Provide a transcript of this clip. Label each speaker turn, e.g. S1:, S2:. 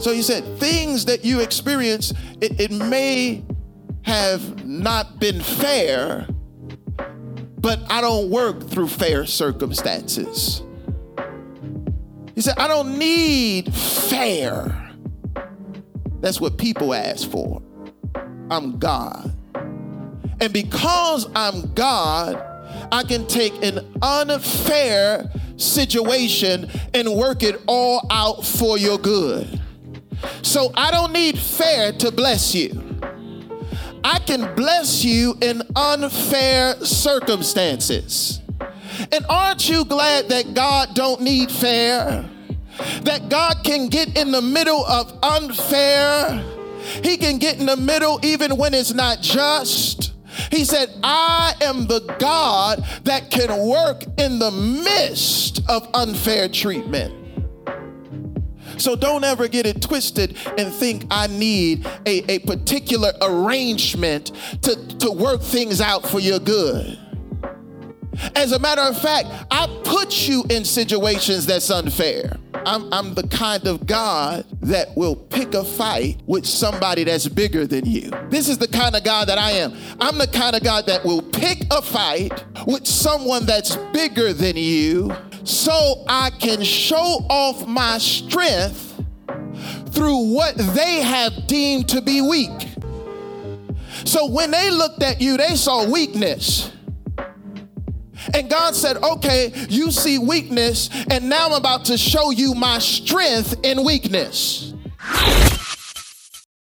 S1: So he said, things that you experience, it, it may have not been fair, but I don't work through fair circumstances. He said, I don't need fair. That's what people ask for. I'm God. And because I'm God, I can take an unfair situation and work it all out for your good. So I don't need fair to bless you. I can bless you in unfair circumstances. And aren't you glad that God don't need fair? That God can get in the middle of unfair. He can get in the middle even when it's not just. He said, I am the God that can work in the midst of unfair treatment. So don't ever get it twisted and think I need a, a particular arrangement to, to work things out for your good. As a matter of fact, I put you in situations that's unfair. I'm, I'm, the kind of God that will pick a fight with somebody that's bigger than you. This is the kind of God that I am. I'm the kind of God that will pick a fight with someone that's bigger than you so I can show off my strength through what they have deemed to be weak. So when they looked at you, they saw weakness. And God said, Okay, you see weakness, and now I'm about to show you my strength in weakness.